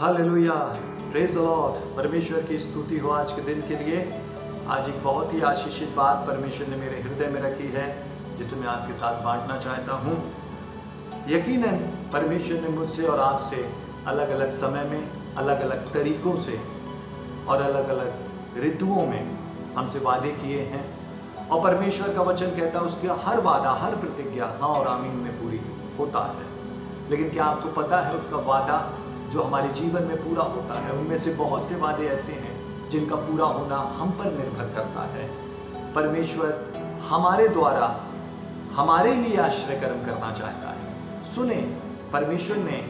Hallelujah praise Lord परमेश्वर की स्तुति हो आज के दिन के लिए। आज एक बहुत ही आशीषित बात परमेश्वर ने मेरे हृदय में रखी है, जिसे मैं आपके साथ बांटना चाहता हूँ। यकीनन परमेश्वर ने मुझसे और आपसे अलग अलग समय में अलग अलग तरीकों से और अलग अलग ऋतुओं में हमसे वादे किए हैं। और परमेश्वर का वचन कहता है, उसके हर वादा हर प्रतिज्ञा हाँ और आमीन में पूरी होता है। लेकिन क्या आपको पता है, उसका वादा जो हमारे जीवन में पूरा होता है, उनमें से बहुत से वादे ऐसे हैं, जिनका पूरा होना हम पर निर्भर करता है। परमेश्वर हमारे द्वारा हमारे लिए आश्रय कर्म करना चाहता है। सुने, परमेश्वर ने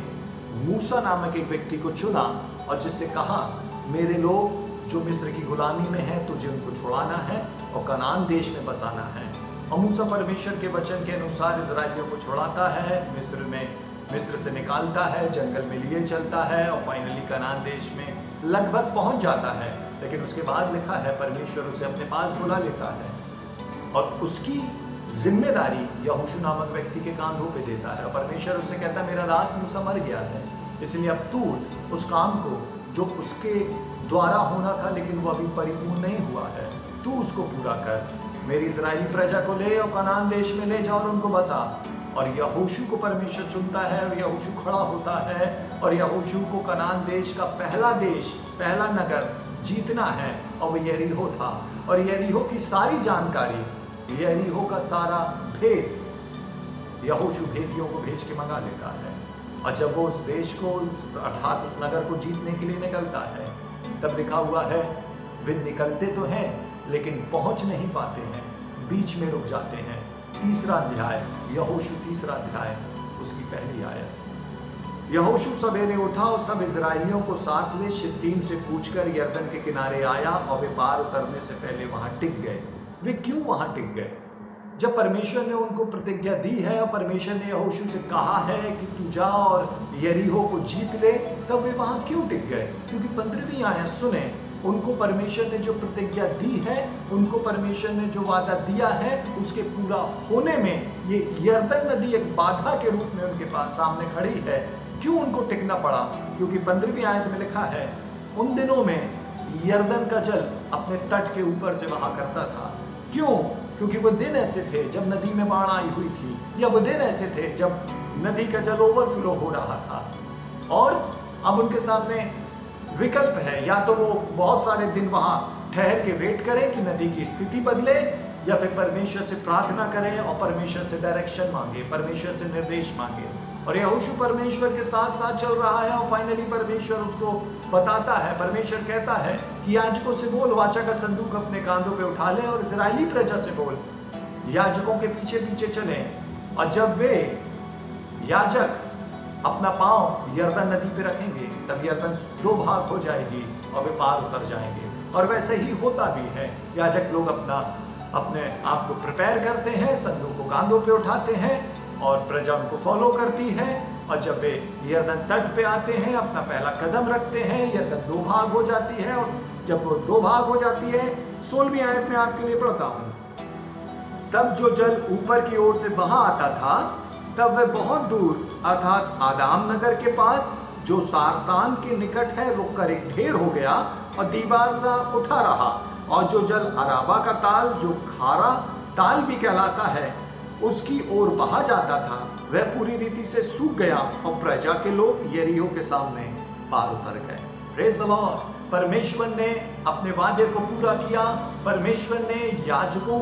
मूसा नामक एक व्यक्ति को चुना और जिससे कहा, मेरे लोग, जो मिस्र की गुलामी में है, तुझे उनको छुड़ाना है और कनान देश में बसाना है। और मूसा परमेश्वर के वचन के अनुसार इसराइलियों को छुड़ाता है, मिस्र में मिस्र से निकालता है, जंगल में लिए चलता है और फाइनली कनान देश में लगभग पहुँच जाता है। लेकिन उसके बाद लिखा है, परमेश्वर उसे अपने पास बुला लेता है और उसकी ज़िम्मेदारी यहोशू नामक व्यक्ति के कांधों पे देता है। और परमेश्वर उससे कहता है, मेरा दास मूसा मर गया है, इसलिए अब तू उस काम को, जो उसके द्वारा होना था, लेकिन वो अभी परिपूर्ण नहीं हुआ है, तू उसको पूरा कर। मेरी इसराइली प्रजा को ले और कनान देश में ले जा और उनको बसा। और यहोशू को परमेश्वर चुनता है और यहोशू खड़ा होता है और यहोशू को कनान देश का पहला देश, पहला नगर जीतना है और वो यरीहो था। और यरीहो की सारी जानकारी, यरीहो का सारा भेद, यहोशू भेदियों को भेज के मंगा लेता है। और जब वो उस देश को, अर्थात उस नगर को जीतने के लिए निकलता है, तब लिखा हुआ है, वे निकलते तो हैं, लेकिन पहुँच नहीं पाते हैं, बीच में रुक जाते हैं। तीसरा अध्याय, यहोशु तीसरा अध्याय, उसकी पहली आयत। यहोशु सवेरे उठा और सब इसराइलियों को साथ में शिद्दीम से पूछकर यर्दन के किनारे आया और वे पार उतरने से पहले वहाँ टिक गए। वे क्यों वहाँ टिक गए? जब परमेश्वर ने उनको प्रतिज्ञा दी है और परमेश्वर ने यहोशु से कहा है कि तू जा और यरीहो को जीत ले, तब वे वहाँ क्यों टिक गए? क्योंकि पंद्रहवीं आया सुने उनको परमेश्वर ने जो प्रतिज्ञा दी है, उनको परमेश्वर ने जो वादा दिया है, उसके पूरा होने में ये यर्दन नदी एक बाधा के रूप में उनके पास सामने खड़ी है। क्यों उनको टिकना पड़ा? क्योंकि पंद्रहवीं आयत में लिखा है, उन दिनों में यर्दन का जल अपने तट के ऊपर से बहा करता था। क्यों? क्योंकि वो दिन ऐसे थे जब नदी में बाढ़ आई हुई थी, या वो दिन ऐसे थे जब नदी का जल ओवरफ्लो हो रहा था। और अब उनके सामने विकल्प है। या तो वो बहुत सारे दिन वहाँ ठहर के वेट करें कि नदी की स्थिति बदले, या फिर परमेश्वर से प्रार्थना करें और परमेश्वर से डायरेक्शन मांगे, परमेश्वर से निर्देश मांगे। और यहोशु परमेश्वर के साथ साथ चल रहा है और फाइनली परमेश्वर उसको बताता है। परमेश्वर कहता है कि याजकों से बोल, वाचा का संदूक अपने कांधों पे उठा ले और इसराइली प्रजा से बोल। याजकों के पीछे पीछे चले। और जब वे याजक अपना पाँव यर्दन नदी पे रखेंगे, तब यर्दन दो भाग हो जाएगी और वे पार उतर जाएँगे। और वैसे ही होता भी है। याजक लोग अपना, अपने आप को प्रिपेयर करते हैं संदूक को कांधों पे उठाते हैं और प्रजा उनको फॉलो करती है। और जब वे यर्दन तट पे आते हैं, अपना पहला कदम रखते हैं, यर्दन दो भाग हो जाती है और जब वो दो भाग हो जाती है, सोलहवीं आयत में आपके लिए पढ़ता हूँ। तब जो जल ऊपर की ओर से बहा आता था, तब वह बहुत दूर अर्थात आदाम नगर के पास, जो सारतान के निकट है रुक कर एक ढेर हो गया और दीवार सा उठा रहा। और जो जल अराबा का ताल, जो खारा ताल भी कहलाता है, उसकी ओर बहा जाता था। वह पूरी रीति से सूख गया और प्रजा के लोग यरीहो के सामने पार उतर गए। परमेश्वर ने अपने वादे को पूरा किया। परमेश्वर ने याजकों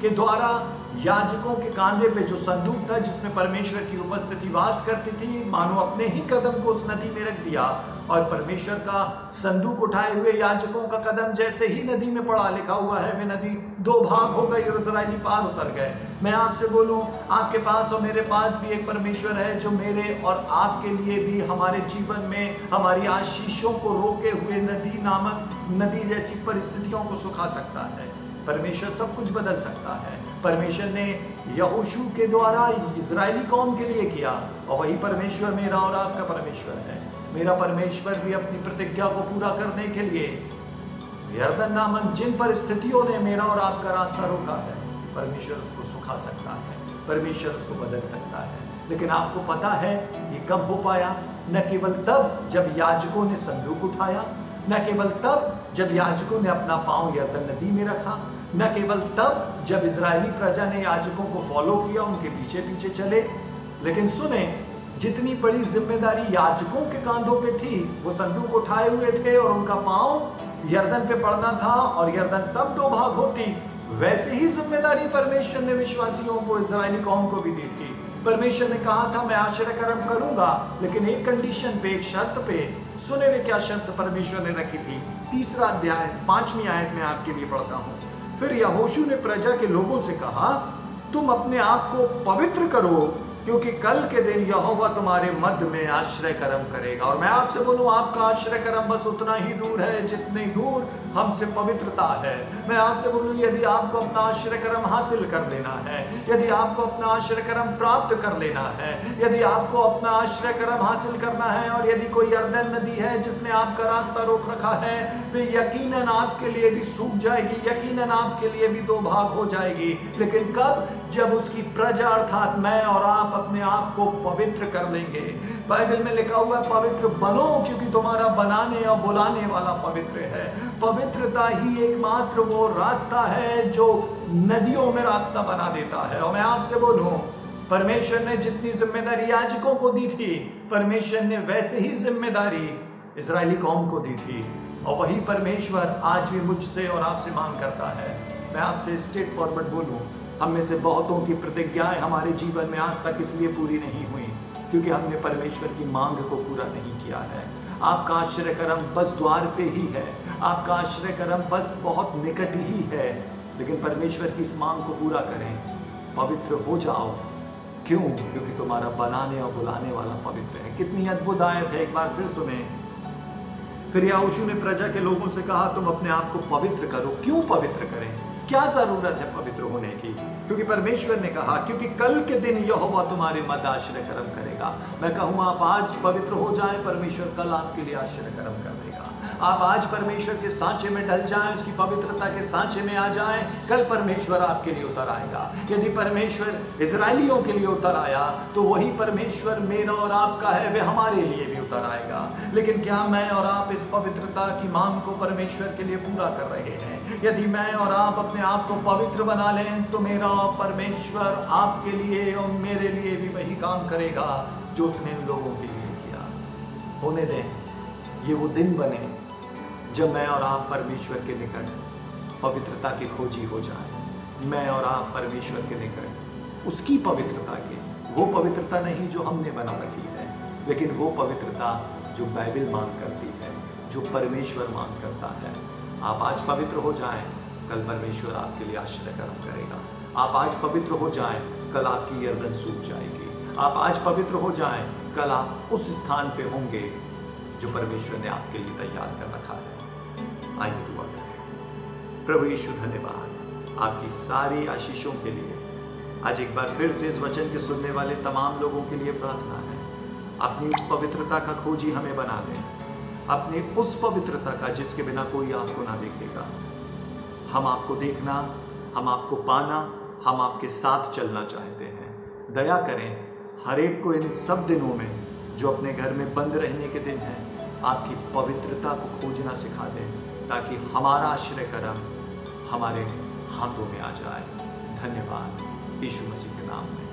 के द्वारा याजकों के कांधे पे जो संदूक था, जिसमें परमेश्वर की उपस्थिति वास करती थी, मानो अपने ही कदम को उस नदी में रख दिया और परमेश्वर का संदूक उठाए हुए याजकों का कदम जैसे ही नदी में पड़ा, लिखा हुआ है, वे नदी दो भाग हो गई और इसराइली पार उतर गए। मैं आपसे बोलूँ, आपके पास और मेरे पास भी एक परमेश्वर है, जो मेरे और आपके लिए भी हमारे जीवन में हमारी आशीषों को रोके हुए नदी नामक नदी जैसी परिस्थितियों को सुखा सकता है। परमेश्वर सब कुछ बदल सकता है। परमेश्वर ने यहोशू के द्वारा इज़राइली कौम के लिए किया, और वही परमेश्वर मेरा और आपका परमेश्वर है। मेरा परमेश्वर भी अपनी प्रतिज्ञा को पूरा करने के लिए यर्दन नामक जिन परिस्थितियों ने मेरा और आपका रास्ता रोका है, परमेश्वर उसको सुखा सकता है, परमेश्वर उसको बदल सकता है। लेकिन आपको पता है ये कब हो पाया? न केवल तब जब याजकों ने संदूक उठाया, न केवल तब जब याजकों ने अपना पाँव यर्दन नदी में रखा न केवल तब, जब इजरायली प्रजा ने याजकों को फॉलो किया, उनके पीछे पीछे चले, लेकिन सुने, जितनी बड़ी ज़िम्मेदारी याजकों के कांधों पे थी, वो संदूक उठाए हुए थे और उनका पाँव यर्दन पे पड़ना था और यर्दन तब दो भाग होती वैसे ही ज़िम्मेदारी परमेश्वर ने विश्वासियों को इसराइली कौम को भी दी थी। परमेश्वर ने कहा था, मैं आश्रय कर्म करूँगा, लेकिन एक कंडीशन पे, एक शर्त पे, सुने वे क्या शर्त परमेश्वर ने रखी थी? तीसरा अध्याय, पांचवी आयत में आपके लिए पढ़ता हूँ। फिर यहोशू ने प्रजा के लोगों से कहा तुम अपने आप को पवित्र करो क्योंकि कल के दिन यहोवा तुम्हारे मध्य में आश्रय कर्म करेगा। और मैं आपसे बोलूँ, आपका आश्रय कर्म बस उतना ही दूर है जितनी दूर हमसे पवित्रता है। मैं आपसे बोलूँ, यदि आपको अपना आश्रय कर्म हासिल कर लेना है, यदि आपको अपना आश्रय कर्म प्राप्त कर लेना है, यदि आपको अपना आश्रय कर्म हासिल करना है और यदि कोई अर्दन नदी है जिसने आपका रास्ता रोक रखा है तो यकीनन आपके लिए भी सूख जाएगी, यकीनन आपके लिए भी दो भाग हो जाएगी। लेकिन कब? जब उसकी प्रजा अर्थात मैं और आप अपने आप को पवित्र कर लेंगे। बाइबल में लिखा हुआ है, पवित्र बनो क्योंकि तुम्हारा बनाने और बुलाने वाला पवित्र है। पवित्रता ही एकमात्र वो रास्ता है जो नदियों में रास्ता बना देता है। और मैं आपसे बोलूँ, परमेश्वर ने जितनी ज़िम्मेदारी याजकों को दी थी, परमेश्वर ने वैसे ही ज़िम्मेदारी इसराइली कौम को दी थी। और वही परमेश्वर आज भी मुझसे और आपसे मांग करता है। मैं आपसे स्टेट फॉरवर्ड बोलूँ हम में से बहुतों की प्रतिज्ञाएँ हमारे जीवन में आज तक इसलिए पूरी नहीं हुई, क्योंकि हमने परमेश्वर की मांग को पूरा नहीं किया है। आपका आश्रय कर्म बस द्वार पे ही है। आपका आश्रय कर्म बस बहुत निकट ही है। लेकिन परमेश्वर की इस मांग को पूरा करें। पवित्र हो जाओ। क्यों? क्योंकि तुम्हारा बनाने और बुलाने वाला पवित्र है। कितनी अद्भुत आयत है, एक बार फिर सुने। फिर याऊशु ने प्रजा के लोगों से कहा, तुम अपने आप को पवित्र करो। क्यों पवित्र करें? क्या ज़रूरत है पवित्र होने की? क्योंकि परमेश्वर ने कहा, क्योंकि कल के दिन यहोवा तुम्हारे मद आश्रय कर्म करेगा। मैं कहूँ, आप आज पवित्र हो जाए, परमेश्वर कल आपके लिए आश्रय कर्म कर देगा। आप आज परमेश्वर के सांचे में ढल जाएँ, उसकी पवित्रता के सांचे में आ जाएँ, कल परमेश्वर आपके लिए उतर आएगा। यदि परमेश्वर इसराइलियों के लिए उतर आया तो वही परमेश्वर मेरा और आपका है, वे हमारे लिए भी उतर आएगा। लेकिन क्या मैं और आप इस पवित्रता की मांग को परमेश्वर के लिए पूरा कर रहे हैं? यदि मैं और आप अपने आप को पवित्र बना लें तो मेरा परमेश्वर आपके लिए और मेरे लिए भी वही काम करेगा, जो उसने इन लोगों के लिए किया। होने दें, ये वो दिन बने जब मैं और आप परमेश्वर के निकट पवित्रता की खोजी हो जाए, मैं और आप परमेश्वर के निकट उसकी पवित्रता के, वो पवित्रता नहीं जो हमने बना रखी है, लेकिन वो पवित्रता जो बाइबल मांग करती है, जो परमेश्वर मांग करता है। आप आज पवित्र हो जाएँ, कल परमेश्वर आपके लिए आश्रय कर्म करेगा। आप आज पवित्र हो जाएँ, कल आपकी गर्दन सूख जाएगी। आप आज पवित्र हो जाएँ, कल आप उस स्थान पे होंगे जो परमेश्वर ने आपके लिए तैयार कर रखा है। आइए दुआ करें प्रभु यीशु, धन्यवाद। आपकी सारी आशीषों के लिए आज एक बार फिर से इस वचन के सुनने वाले तमाम लोगों के लिए प्रार्थना है। अपनी उस पवित्रता का खोजी हमें बना दें। अपनी उस पवित्रता का जिसके बिना कोई आपको ना देखेगा। हम आपको देखना, हम आपको पाना, हम आपके साथ चलना चाहते हैं। दया करें, हर एक को इन सब दिनों में जो अपने घर में बंद रहने के दिन हैं, आपकी पवित्रता को खोजना सिखा दें। ताकि हमारा आश्रय कर्म हमारे हाथों में आ जाए। धन्यवाद। यीशु मसीह के नाम में।